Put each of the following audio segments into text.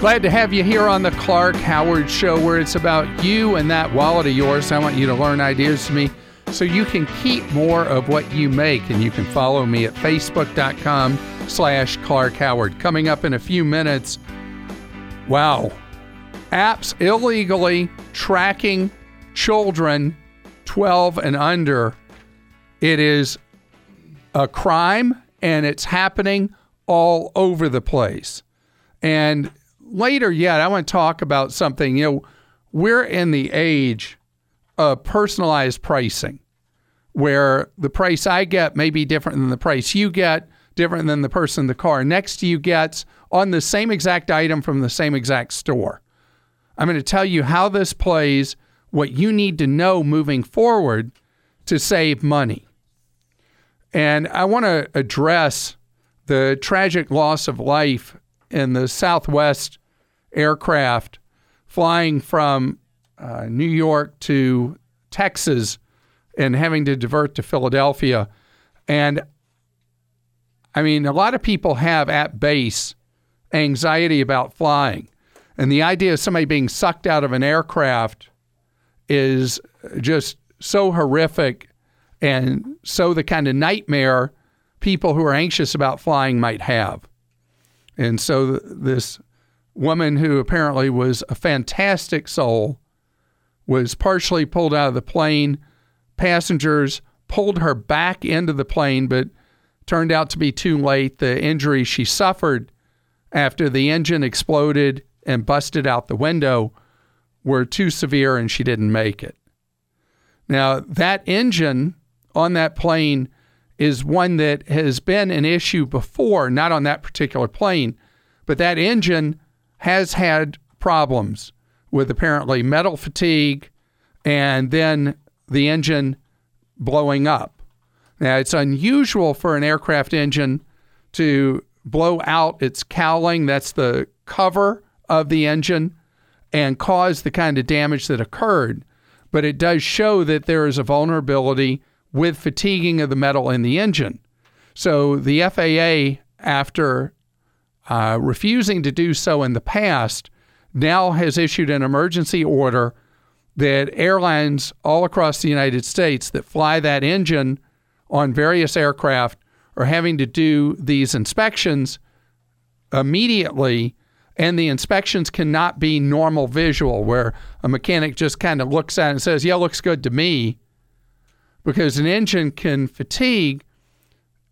Glad to have you here on the Clark Howard Show, where it's about you and that wallet of yours. I want you to learn ideas from me so you can keep more of what you make. And you can follow me at facebook.com slash Clark Howard. Coming up in a few minutes, wow, apps illegally tracking children 12 and under. It is a crime and it's happening all over the place. And later yet, I want to talk about something. You know, we're in the age of personalized pricing, where the price I get may be different than the price you get, different than the person in the car next to you gets on the same exact item from the same exact store. I'm going to tell you how this plays, what you need to know moving forward to save money. And I want to address the tragic loss of life in the Southwest aircraft flying from uh, New York to Texas and having to divert to Philadelphia. And I mean, a lot of people have at base anxiety about flying. And the idea of somebody being sucked out of an aircraft is just so horrific and so the kind of nightmare people who are anxious about flying might have. And so this woman who apparently was a fantastic soul was partially pulled out of the plane. Passengers pulled her back into the plane, but turned out to be too late. The injury she suffered after the engine exploded and busted out the window were too severe and she didn't make it. Now, that engine on that plane is one that has been an issue before, not on that particular plane, but that engine has had problems with apparently metal fatigue and then the engine blowing up. Now, it's unusual for an aircraft engine to blow out its cowling, that's the cover of the engine, and cause the kind of damage that occurred. But it does show that there is a vulnerability with fatiguing of the metal in the engine. So the FAA, after uh, refusing to do so in the past, now has issued an emergency order that airlines all across the United States that fly that engine on various aircraft are having to do these inspections immediately. And the inspections cannot be normal visual, where a mechanic just kind of looks at it and says, Yeah, looks good to me because an engine can fatigue,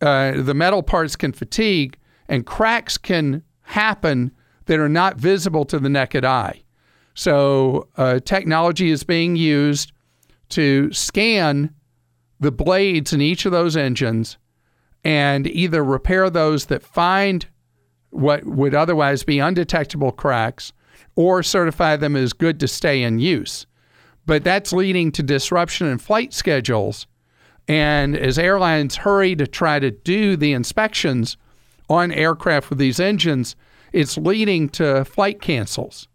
uh, the metal parts can fatigue, and cracks can happen that are not visible to the naked eye. So, uh, technology is being used to scan the blades in each of those engines and either repair those that find what would otherwise be undetectable cracks or certify them as good to stay in use but that's leading to disruption in flight schedules. And as airlines hurry to try to do the inspections on aircraft with these engines, it's leading to flight cancels.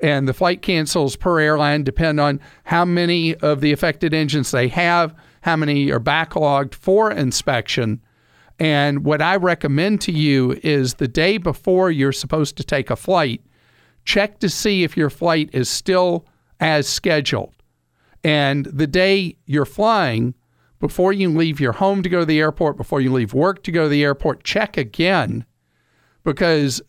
And the flight cancels per airline depend on how many of the affected engines they have, how many are backlogged for inspection. And what I recommend to you is the day before you're supposed to take a flight, check to see if your flight is still as scheduled. And the day you're flying, before you leave your home to go to the airport, before you leave work to go to the airport, check again because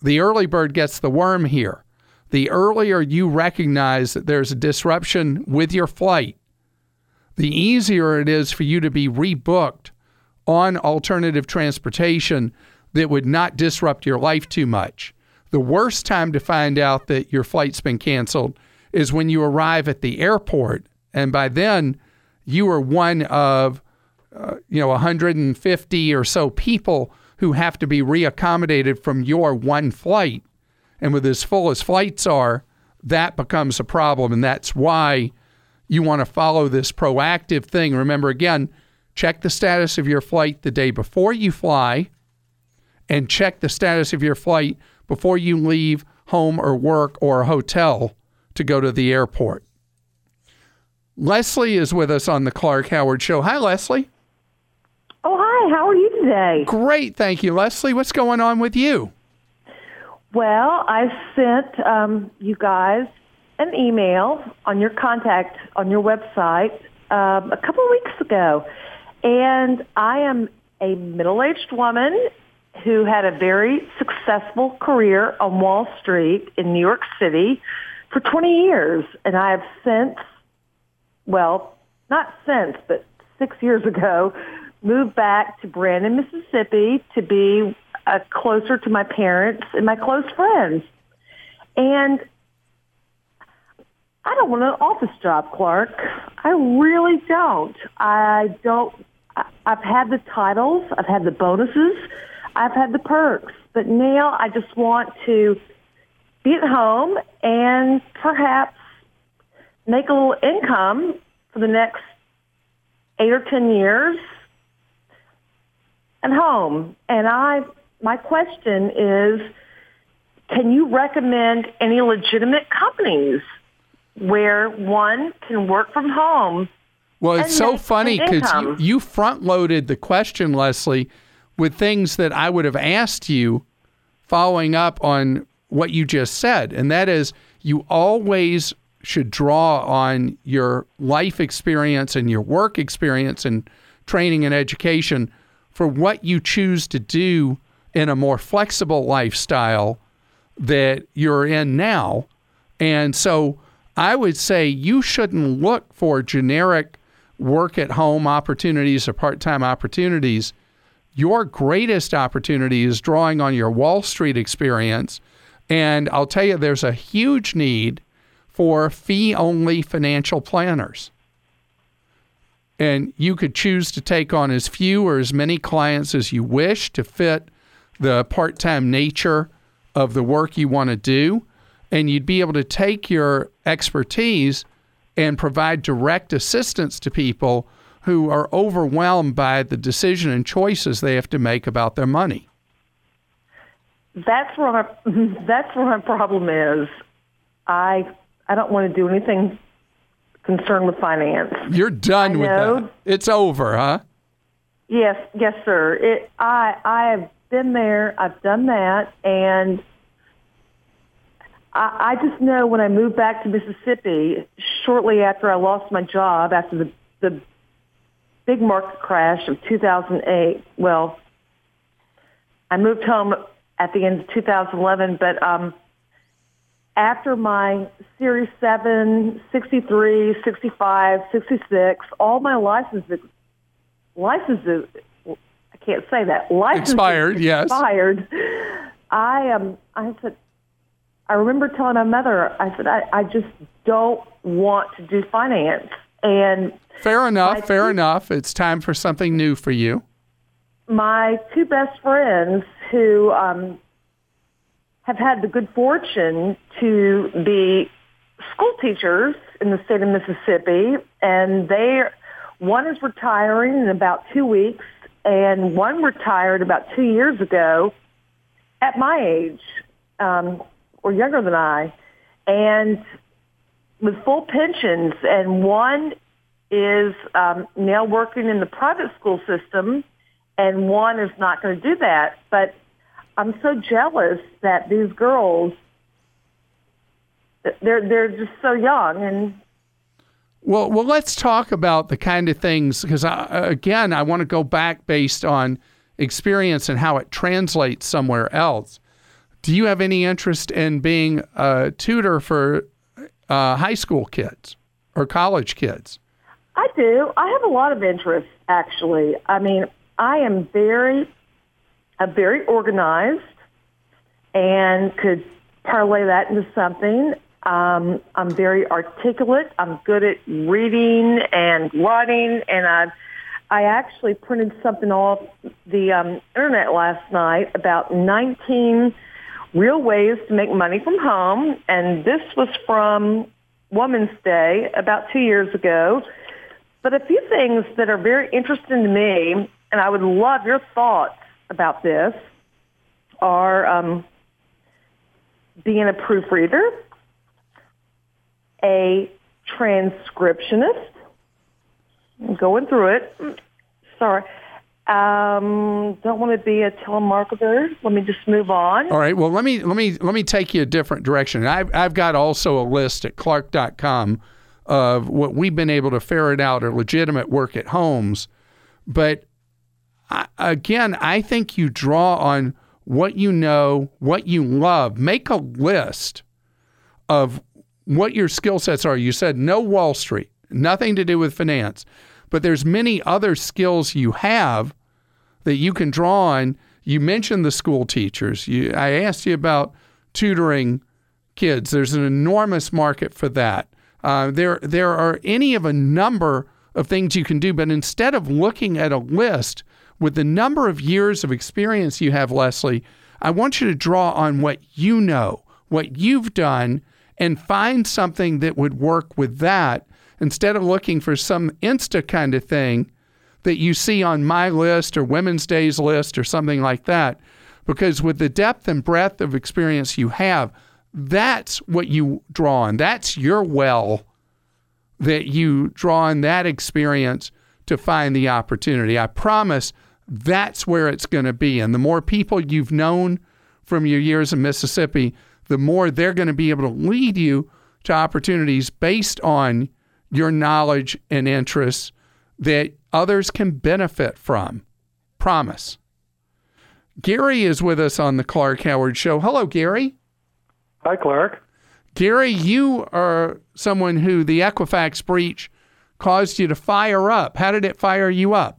the early bird gets the worm here. The earlier you recognize that there's a disruption with your flight, the easier it is for you to be rebooked on alternative transportation that would not disrupt your life too much. The worst time to find out that your flight's been canceled is when you arrive at the airport, and by then you are one of uh, you know 150 or so people who have to be reaccommodated from your one flight. And with as full as flights are, that becomes a problem, and that's why you want to follow this proactive thing. Remember again, check the status of your flight the day before you fly, and check the status of your flight before you leave home or work or a hotel to go to the airport. Leslie is with us on the Clark Howard Show. Hi, Leslie. Oh, hi. How are you today? Great. Thank you, Leslie. What's going on with you? Well, I sent um, you guys an email on your contact on your website um, a couple of weeks ago, and I am a middle-aged woman who had a very successful career on Wall Street in New York City for 20 years, and I have since, well, not since, but six years ago, moved back to Brandon, Mississippi to be uh, closer to my parents and my close friends. And I don't want an office job, Clark. I really don't. I don't. I've had the titles. I've had the bonuses. I've had the perks. But now I just want to be at home and perhaps make a little income for the next eight or ten years at home. And I, my question is, can you recommend any legitimate companies where one can work from home? Well, it's so funny because you, you front loaded the question, Leslie, with things that I would have asked you following up on what you just said. And that is, you always should draw on your life experience and your work experience and training and education for what you choose to do in a more flexible lifestyle that you're in now. And so I would say you shouldn't look for generic work at home opportunities or part time opportunities. Your greatest opportunity is drawing on your Wall Street experience. And I'll tell you, there's a huge need for fee only financial planners and you could choose to take on as few or as many clients as you wish to fit the part time nature of the work you want to do. And you'd be able to take your expertise and provide direct assistance to people who are overwhelmed by the decision and choices they have to make about their money. That's where my, that's where my problem is. I I don't want to do anything concerned with finance. You're done with that. It's over, huh? Yes, yes, sir. It, I I have been there. I've done that, and I, I just know when I moved back to Mississippi shortly after I lost my job after the the big market crash of 2008. Well, I moved home at the end of 2011, but um, after my Series 7, 63, 65, 66, all my licenses, licenses, I can't say that, licenses expired, yes. Expired. I, um, I said, I remember telling my mother, I said, I, I just don't want to do finance. And fair enough, fair enough. It's time for something new for you. My two best friends who um, have had the good fortune to be school teachers in the state of Mississippi, and they one is retiring in about two weeks, and one retired about two years ago at my age, um, or younger than I, and with full pensions, and one is um, now working in the private school system, and one is not going to do that. But I'm so jealous that these girls they're they're just so young and well well let's talk about the kind of things because again I want to go back based on experience and how it translates somewhere else. Do you have any interest in being a tutor for uh, high school kids or college kids? I do. I have a lot of interest, actually. I mean, I am very I'm very organized and could parlay that into something. Um, I'm very articulate. I'm good at reading and writing, and I, I actually printed something off the um, internet last night about 19 real ways to make money from home, and this was from Woman's Day about two years ago. But a few things that are very interesting to me, and I would love your thoughts about this are um, being a proofreader, a transcriptionist, going through it, sorry, Um, don't want to be a telemarketer. Let me just move on. All right. Well, let me let me let me take you a different direction. I've I've got also a list at Clark.com of what we've been able to ferret out are legitimate work at homes, but Again, I think you draw on what you know, what you love. Make a list of what your skill sets are. You said no Wall Street, nothing to do with finance, but there's many other skills you have that you can draw on. You mentioned the school teachers. You, I asked you about tutoring kids. There's an enormous market for that. Uh, there, there are any of a number of things you can do, but instead of looking at a list with the number of years of experience you have, Leslie, I want you to draw on what you know, what you've done, and find something that would work with that instead of looking for some Insta kind of thing that you see on my list or Women's Days list or something like that. Because with the depth and breadth of experience you have, that's what you draw on. That's your well that you draw on that experience to find the opportunity. I promise that's where it's going to be. And the more people you've known from your years in Mississippi, the more they're going to be able to lead you to opportunities based on your knowledge and interests that others can benefit from. Promise. Gary is with us on the Clark Howard Show. Hello, Gary. Hi, Clark. Gary, you are someone who the Equifax breach caused you to fire up. How did it fire you up?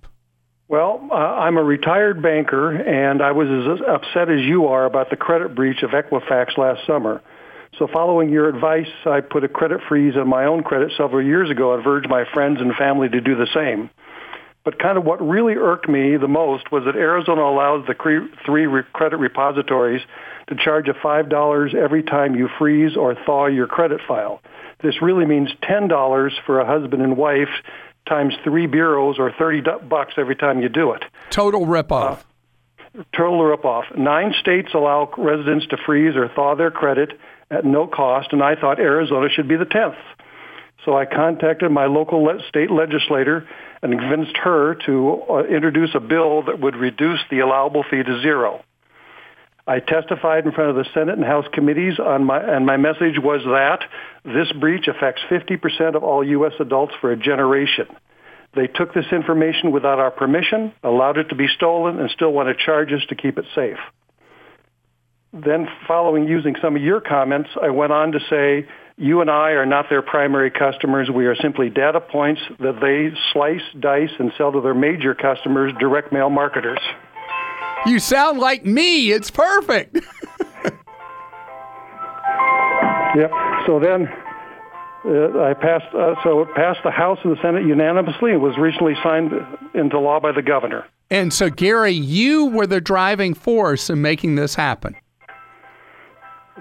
Well, uh, I'm a retired banker, and I was as upset as you are about the credit breach of Equifax last summer. So following your advice, I put a credit freeze on my own credit several years ago and urged my friends and family to do the same. But kind of what really irked me the most was that Arizona allows the three credit repositories to charge a $5 every time you freeze or thaw your credit file. This really means $10 for a husband and wife times three bureaus or 30 bucks every time you do it. Total ripoff. Uh, total ripoff. Nine states allow residents to freeze or thaw their credit at no cost, and I thought Arizona should be the 10th. So I contacted my local le- state legislator and convinced her to uh, introduce a bill that would reduce the allowable fee to zero. I testified in front of the Senate and House committees on my, and my message was that this breach affects 50% of all U.S. adults for a generation. They took this information without our permission, allowed it to be stolen, and still want to charge us to keep it safe. Then following using some of your comments, I went on to say, you and I are not their primary customers. We are simply data points that they slice, dice, and sell to their major customers, direct mail marketers. You sound like me. It's perfect. yep. So then uh, I passed. Uh, so it passed the House and the Senate unanimously. It was recently signed into law by the governor. And so, Gary, you were the driving force in making this happen.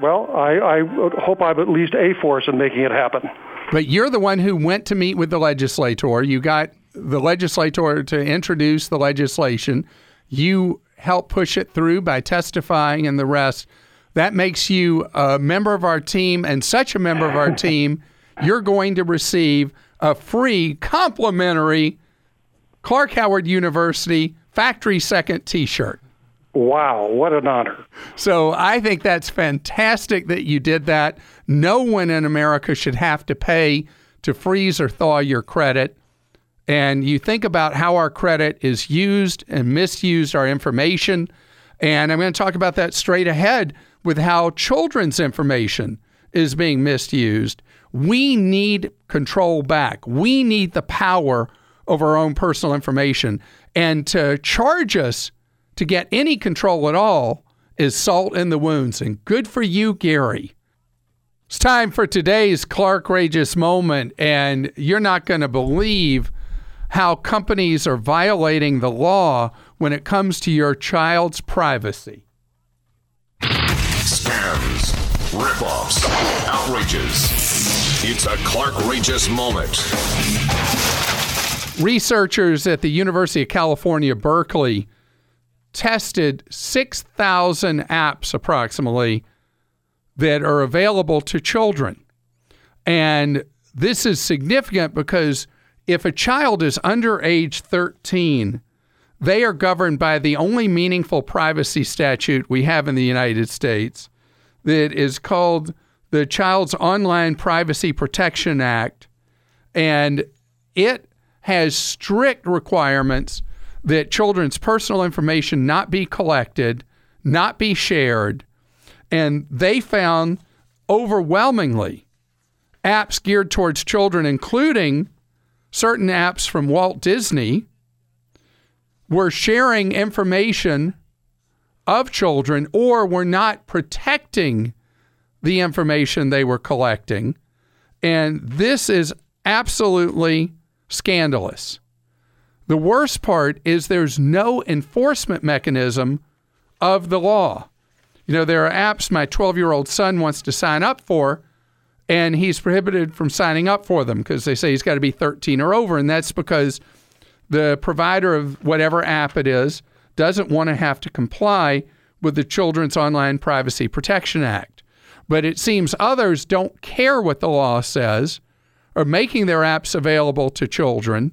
Well, I, I hope I'm at least a force in making it happen. But you're the one who went to meet with the legislator. You got the legislator to introduce the legislation. You help push it through by testifying and the rest. That makes you a member of our team and such a member of our team, you're going to receive a free complimentary Clark Howard University Factory Second t shirt. Wow, what an honor. So I think that's fantastic that you did that. No one in America should have to pay to freeze or thaw your credit and you think about how our credit is used and misused, our information. And I'm going to talk about that straight ahead with how children's information is being misused. We need control back. We need the power over our own personal information. And to charge us to get any control at all is salt in the wounds. And good for you, Gary. It's time for today's Clark Rageous moment. And you're not going to believe how companies are violating the law when it comes to your child's privacy. Scams, ripoffs, outrages. It's a Clark Rageous moment. Researchers at the University of California, Berkeley, tested 6,000 apps approximately that are available to children. And this is significant because if a child is under age 13, they are governed by the only meaningful privacy statute we have in the United States that is called the Child's Online Privacy Protection Act. And it has strict requirements that children's personal information not be collected, not be shared. And they found overwhelmingly apps geared towards children, including certain apps from Walt Disney, were sharing information of children or were not protecting the information they were collecting. And this is absolutely scandalous. The worst part is there's no enforcement mechanism of the law. You know, there are apps my 12 year old son wants to sign up for, and he's prohibited from signing up for them because they say he's got to be 13 or over. And that's because the provider of whatever app it is doesn't want to have to comply with the Children's Online Privacy Protection Act. But it seems others don't care what the law says, are making their apps available to children,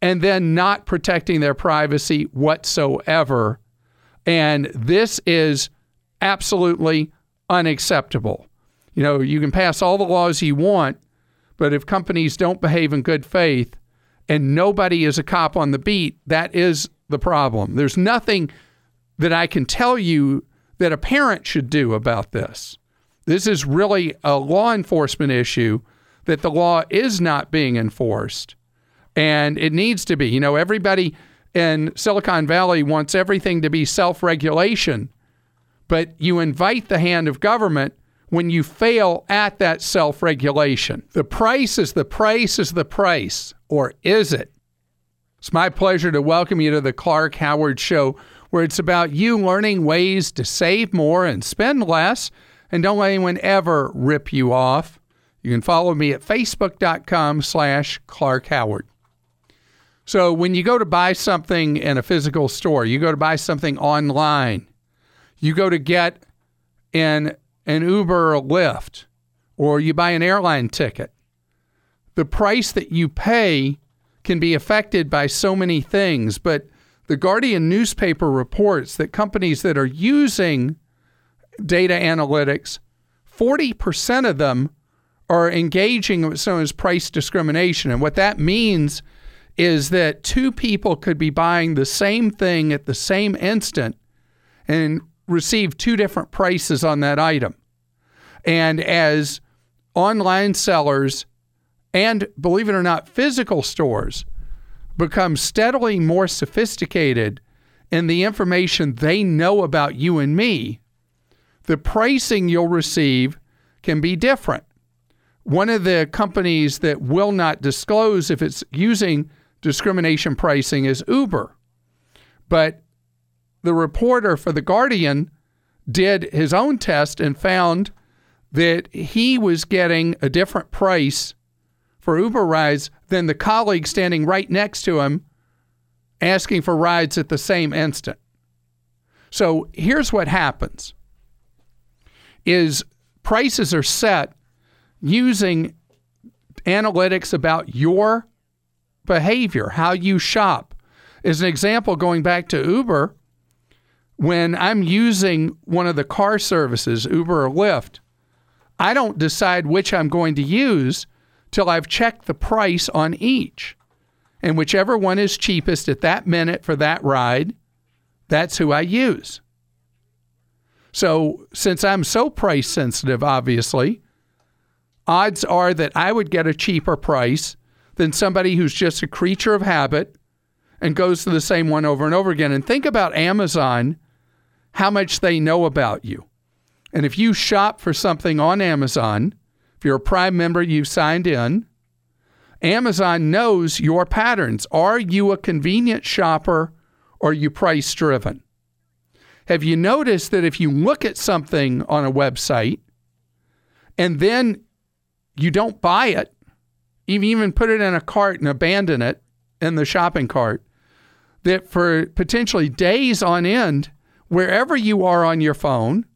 and then not protecting their privacy whatsoever. And this is absolutely unacceptable. You know, you can pass all the laws you want, but if companies don't behave in good faith and nobody is a cop on the beat, that is the problem. There's nothing that I can tell you that a parent should do about this. This is really a law enforcement issue that the law is not being enforced. And it needs to be. You know, everybody in Silicon Valley wants everything to be self regulation, but you invite the hand of government when you fail at that self regulation. The price is the price is the price, or is it? It's my pleasure to welcome you to the Clark Howard Show, where it's about you learning ways to save more and spend less, and don't let anyone ever rip you off. You can follow me at facebook.com slash Clark Howard. So when you go to buy something in a physical store, you go to buy something online, you go to get in an Uber or Lyft, or you buy an airline ticket, the price that you pay can be affected by so many things. But the Guardian newspaper reports that companies that are using data analytics, 40% of them are engaging with someone's price discrimination. And what that means is that two people could be buying the same thing at the same instant and receive two different prices on that item. And as online sellers and, believe it or not, physical stores become steadily more sophisticated in the information they know about you and me, the pricing you'll receive can be different. One of the companies that will not disclose if it's using discrimination pricing is Uber. But the reporter for The Guardian did his own test and found that he was getting a different price for Uber rides than the colleague standing right next to him asking for rides at the same instant. So here's what happens is prices are set using analytics about your behavior, how you shop. As an example, going back to Uber, when I'm using one of the car services, Uber or Lyft, I don't decide which I'm going to use till I've checked the price on each. And whichever one is cheapest at that minute for that ride, that's who I use. So, since I'm so price sensitive, obviously, odds are that I would get a cheaper price than somebody who's just a creature of habit and goes to the same one over and over again. And think about Amazon, how much they know about you. And if you shop for something on Amazon, if you're a Prime member, you've signed in, Amazon knows your patterns. Are you a convenient shopper or are you price driven? Have you noticed that if you look at something on a website and then you don't buy it, even even put it in a cart and abandon it in the shopping cart, that for potentially days on end, wherever you are on your phone,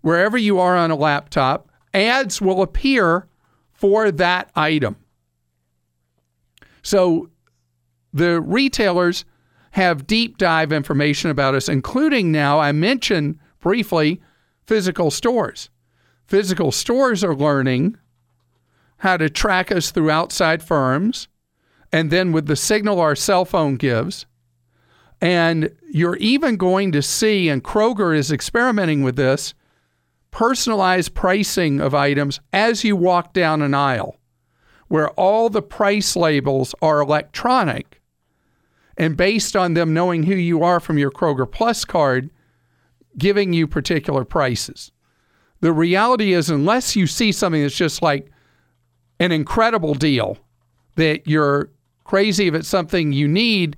wherever you are on a laptop, ads will appear for that item. So the retailers have deep dive information about us, including now, I mentioned briefly, physical stores. Physical stores are learning how to track us through outside firms and then with the signal our cell phone gives. And you're even going to see, and Kroger is experimenting with this, personalized pricing of items as you walk down an aisle, where all the price labels are electronic. And based on them knowing who you are from your Kroger Plus card, giving you particular prices. The reality is, unless you see something that's just like an incredible deal that you're crazy if it's something you need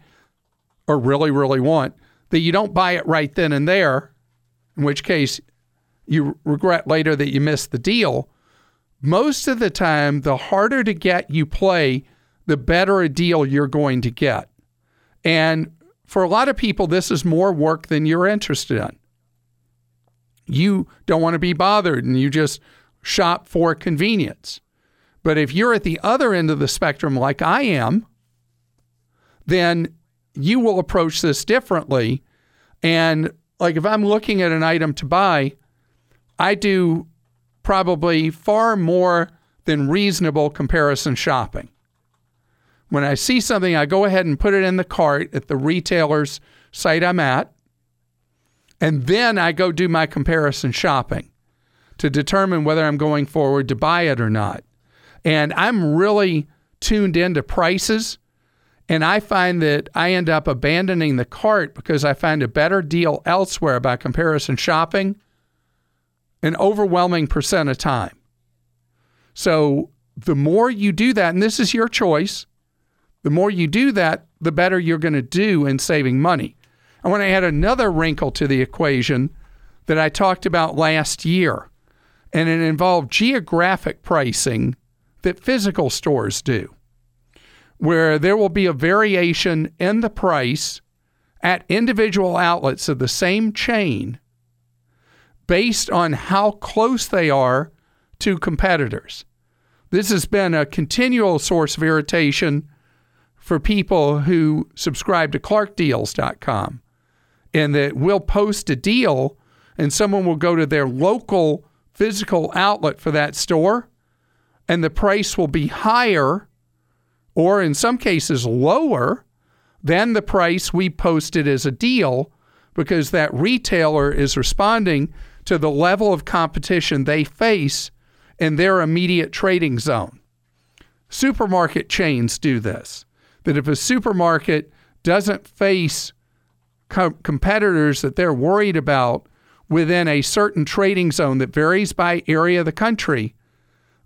or really, really want, that you don't buy it right then and there, in which case you regret later that you missed the deal. Most of the time, the harder to get you play, the better a deal you're going to get. And for a lot of people, this is more work than you're interested in. You don't want to be bothered and you just shop for convenience. But if you're at the other end of the spectrum, like I am, then you will approach this differently. And like if I'm looking at an item to buy, I do probably far more than reasonable comparison shopping. When I see something, I go ahead and put it in the cart at the retailer's site I'm at. And then I go do my comparison shopping to determine whether I'm going forward to buy it or not. And I'm really tuned into prices and I find that I end up abandoning the cart because I find a better deal elsewhere by comparison shopping an overwhelming percent of time. So the more you do that, and this is your choice, the more you do that, the better you're going to do in saving money. I want to add another wrinkle to the equation that I talked about last year, and it involved geographic pricing that physical stores do where there will be a variation in the price at individual outlets of the same chain based on how close they are to competitors. This has been a continual source of irritation for people who subscribe to clarkdeals.com and that we'll post a deal and someone will go to their local physical outlet for that store and the price will be higher or in some cases lower than the price we posted as a deal because that retailer is responding to the level of competition they face in their immediate trading zone. Supermarket chains do this. That if a supermarket doesn't face com- competitors that they're worried about within a certain trading zone that varies by area of the country,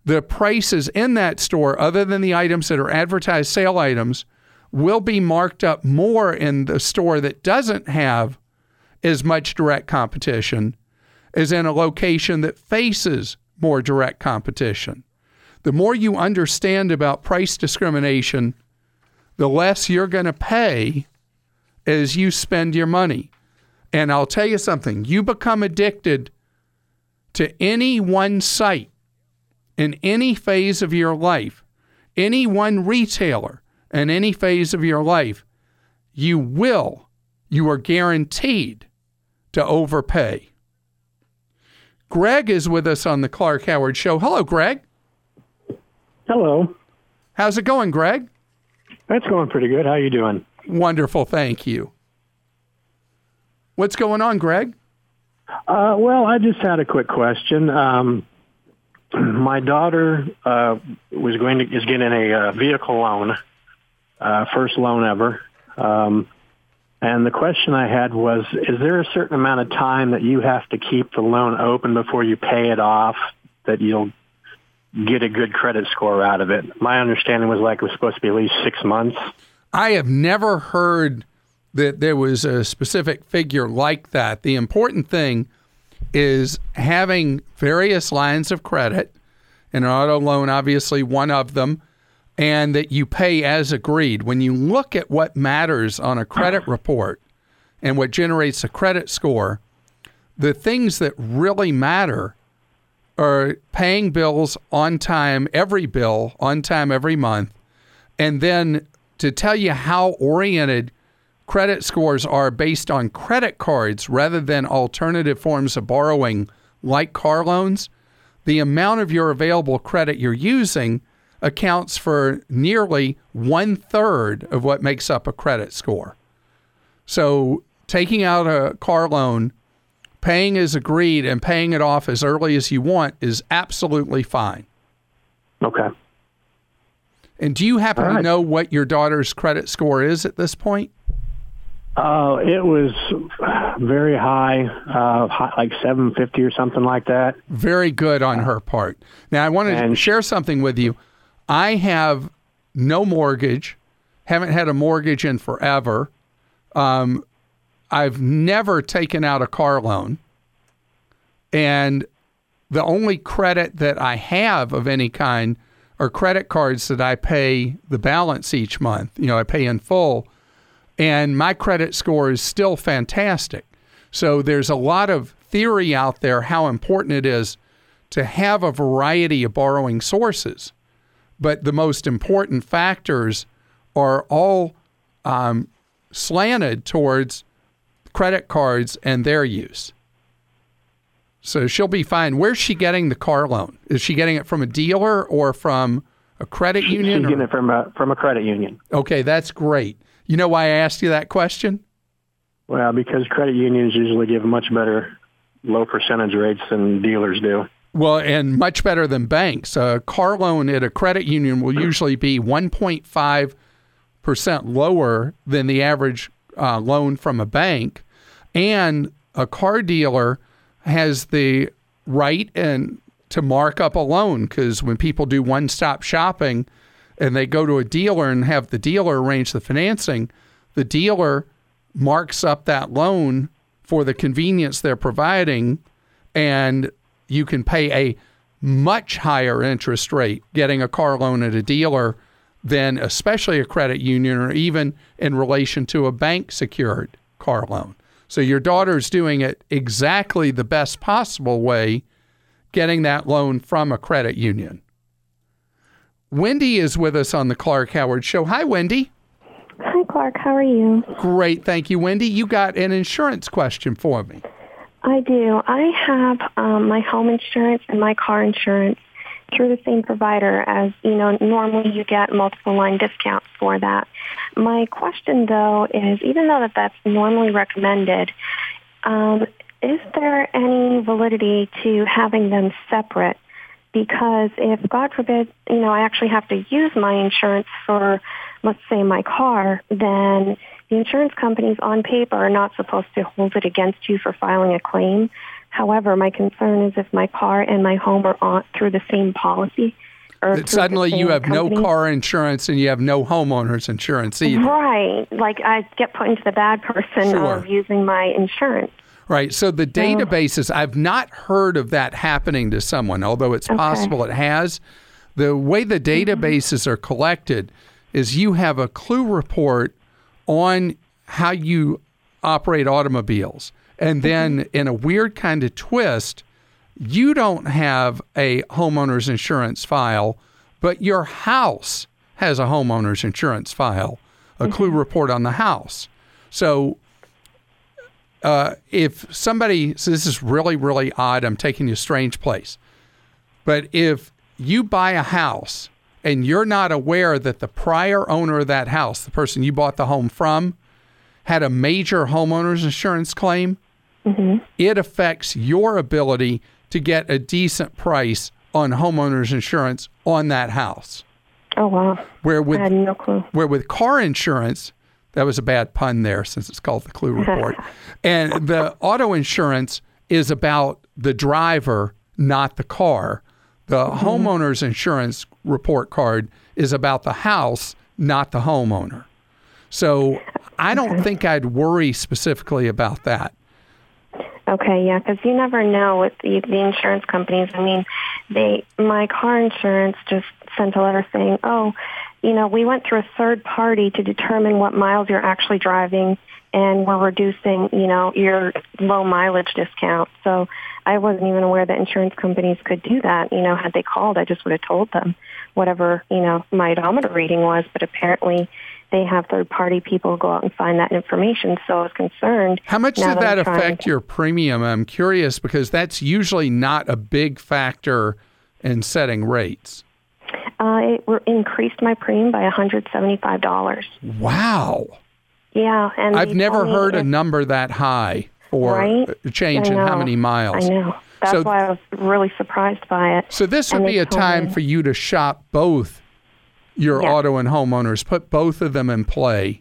the prices in that store, other than the items that are advertised sale items, will be marked up more in the store that doesn't have as much direct competition as in a location that faces more direct competition. The more you understand about price discrimination, the less you're going to pay as you spend your money. And I'll tell you something you become addicted to any one site in any phase of your life, any one retailer in any phase of your life, you will, you are guaranteed to overpay. Greg is with us on the Clark Howard Show. Hello, Greg. Hello. How's it going, Greg? That's going pretty good. How are you doing? Wonderful, thank you. What's going on, Greg? Uh, well, I just had a quick question. Um, my daughter uh, was going to is getting a uh, vehicle loan, uh, first loan ever. Um, and the question I had was, is there a certain amount of time that you have to keep the loan open before you pay it off that you'll get a good credit score out of it? My understanding was like it was supposed to be at least six months. I have never heard that there was a specific figure like that. The important thing is having various lines of credit, an auto loan, obviously, one of them, and that you pay as agreed. When you look at what matters on a credit report and what generates a credit score, the things that really matter are paying bills on time, every bill on time every month, and then to tell you how oriented credit scores are based on credit cards rather than alternative forms of borrowing like car loans, the amount of your available credit you're using accounts for nearly one third of what makes up a credit score. So, taking out a car loan, paying as agreed, and paying it off as early as you want is absolutely fine. Okay. And do you happen All to know what your daughter's credit score is at this point? Uh, it was very high, uh, high, like 750 or something like that. Very good on her part. Now, I want to share something with you. I have no mortgage, haven't had a mortgage in forever. Um, I've never taken out a car loan. And the only credit that I have of any kind are credit cards that I pay the balance each month. You know, I pay in full. And my credit score is still fantastic. So there's a lot of theory out there how important it is to have a variety of borrowing sources. But the most important factors are all um, slanted towards credit cards and their use. So she'll be fine. Where's she getting the car loan? Is she getting it from a dealer or from a credit She's union? or- getting it from a from a credit union. Okay, that's great. You know why I asked you that question? Well, because credit unions usually give much better low percentage rates than dealers do. Well, and much better than banks. A car loan at a credit union will usually be 1.5% lower than the average uh, loan from a bank. And a car dealer has the right and to mark up a loan because when people do one stop shopping and they go to a dealer and have the dealer arrange the financing, the dealer marks up that loan for the convenience they're providing and you can pay a much higher interest rate getting a car loan at a dealer than especially a credit union or even in relation to a bank secured car loan. So your daughter's doing it exactly the best possible way getting that loan from a credit union. Wendy is with us on the Clark Howard show. Hi Wendy. Hi, Clark. How are you? Great, thank you Wendy. You got an insurance question for me. I do. I have um, my home insurance and my car insurance through the same provider as, you know, normally you get multiple line discounts for that. My question, though, is even though that that's normally recommended, um, is there any validity to having them separate? Because if, God forbid, you know, I actually have to use my insurance for, let's say, my car, then the insurance companies on paper are not supposed to hold it against you for filing a claim. However, my concern is if my car and my home are on through the same policy. Or Suddenly you have no car insurance and you have no homeowner's insurance either. Right. Like I get put into the bad person Sure. of using my insurance. Right. So the oh, databases, I've not heard of that happening to someone, although it's possible it has. The way the mm-hmm. databases are collected is you have a clue report on how you operate automobiles. And mm-hmm. then in a weird kind of twist, you don't have a homeowner's insurance file, but your house has a homeowner's insurance file, a clue mm-hmm. report on the house. So uh, if somebody, so this is really, really odd. I'm taking you a strange place. But if you buy a house and you're not aware that the prior owner of that house, the person you bought the home from, had a major homeowner's insurance claim, it affects your ability to get a decent price on homeowner's insurance on that house. Oh wow. Where with I had no clue. where with car insurance, that was a bad pun there since it's called the Clue Report. and the auto insurance is about the driver, not the car. The mm-hmm. homeowner's insurance report card is about the house, not the homeowner. So I don't think I'd worry specifically about that. Okay, yeah, because you never know with the, the insurance companies. I mean, they my car insurance just sent a letter saying, "Oh, you know, we went through a third party to determine what miles you're actually driving, and we're reducing, you know, your low mileage discount." So I wasn't even aware that insurance companies could do that. You know, had they called, I just would have told them whatever you know my odometer reading was. But apparently, they have third party people go out and find that information. So I was concerned. How much did that trying affect to- your premium? I'm curious because that's usually not a big factor in setting rates. It re- increased my premium by $175. Wow. Yeah, and I've never heard a number that high for Right? a change in how many miles. I know. That's So- why I was really surprised by it. So this would And be a time me- for you to shop both your Yeah. auto and homeowners, put both of them in play.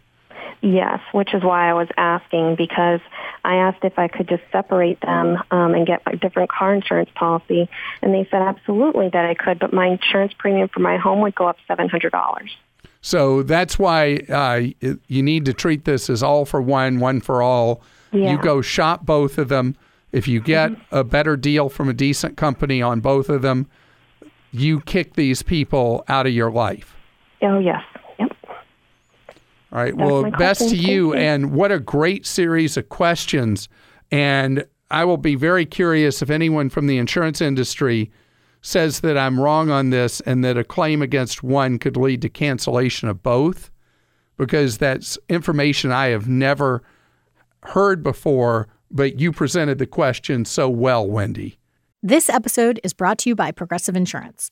Yes, which is why I was asking because I asked if I could just separate them um, and get a different car insurance policy, and they said absolutely that I could, but my insurance premium for my home would go up seven hundred dollars. So that's why uh, you need to treat this as all for one, one for all. You Yeah. Mm-hmm. go shop both of them. If you get a better deal from a decent company on both of them, you kick these people out of your life. Oh yes. All right. That's well, best to you. Thank you. And what a great series of questions. And I will be very curious if anyone from the insurance industry says that I'm wrong on this and that a claim against one could lead to cancellation of both, because that's information I have never heard before. But you presented the question so well, Wendy. This episode is brought to you by Progressive Insurance.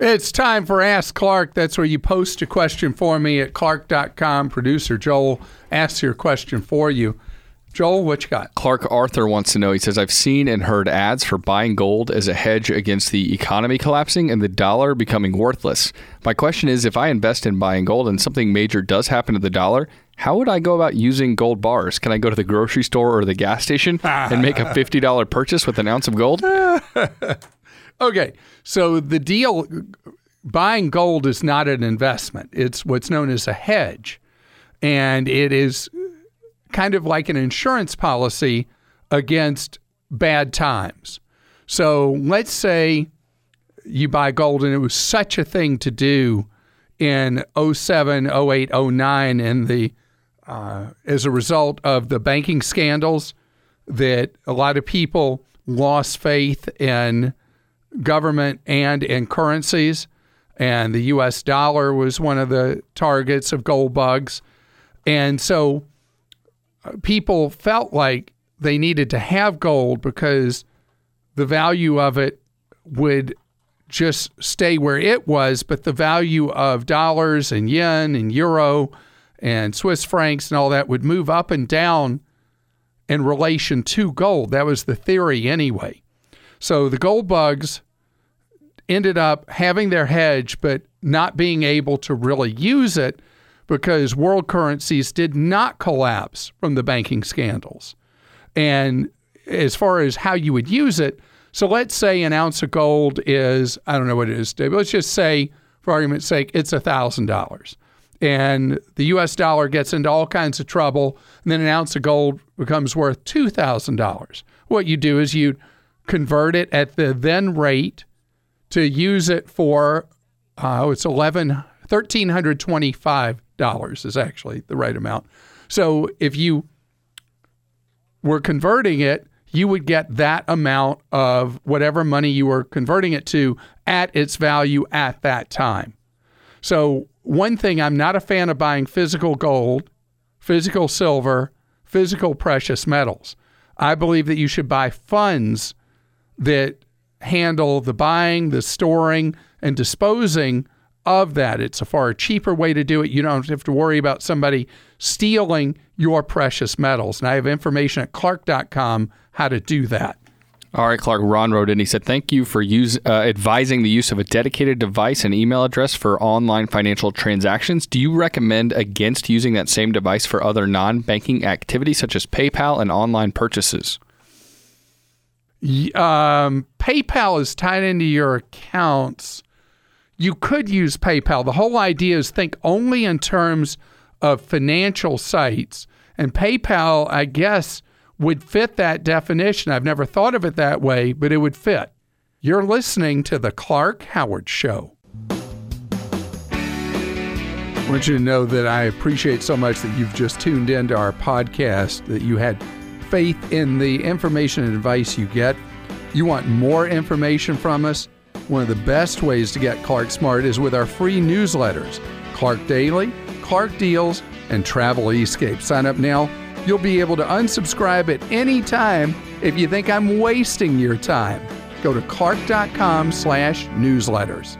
It's time for Ask Clark. That's where you post a question for me at clark.com. Producer Joel asks your question for you. Joel, what you got? Clark Arthur wants to know. He says, I've seen and heard ads for buying gold as a hedge against the economy collapsing and the dollar becoming worthless. My question is if I invest in buying gold and something major does happen to the dollar, how would I go about using gold bars? Can I go to the grocery store or the gas station and make a $50 purchase with an ounce of gold? Okay, so the deal buying gold is not an investment, it's what's known as a hedge. And it is kind of like an insurance policy against bad times. So let's say you buy gold and it was such a thing to do in 07, 08, 09 and the uh, as a result of the banking scandals that a lot of people lost faith in government and in currencies and the US dollar was one of the targets of gold bugs and so uh, people felt like they needed to have gold because the value of it would just stay where it was, but the value of dollars and yen and euro and Swiss francs and all that would move up and down in relation to gold. That was the theory anyway. So the gold bugs ended up having their hedge, but not being able to really use it because world currencies did not collapse from the banking scandals. And as far as how you would use it, so let's say an ounce of gold is, I don't know what it is, Dave. Let's just say, for argument's sake, it's $1,000. And the US dollar gets into all kinds of trouble, and then an ounce of gold becomes worth $2,000. What you do is you convert it at the then rate to use it for, uh, it's 11 $1,325 is actually the right amount. So if you were converting it, you would get that amount of whatever money you were converting it to at its value at that time. So, one thing I'm not a fan of buying physical gold, physical silver, physical precious metals. I believe that you should buy funds that handle the buying, the storing, and disposing of that. It's a far cheaper way to do it. You don't have to worry about somebody stealing your precious metals. And I have information at clark.com how to do that. All right, Clark. Ron wrote in. He said, "Thank you for use, uh, advising the use of a dedicated device and email address for online financial transactions. Do you recommend against using that same device for other non-banking activities such as PayPal and online purchases?" Um, PayPal is tied into your accounts. You could use PayPal. The whole idea is think only in terms of financial sites, and PayPal, I guess would fit that definition. I've never thought of it that way, but it would fit. You're listening to The Clark Howard Show. I want you to know that I appreciate so much that you've just tuned into our podcast, that you had faith in the information and advice you get. You want more information from us? One of the best ways to get Clark Smart is with our free newsletters Clark Daily, Clark Deals, and Travel Escape. Sign up now You'll be able to unsubscribe at any time if you think I'm wasting your time. Go to clark.com slash newsletters.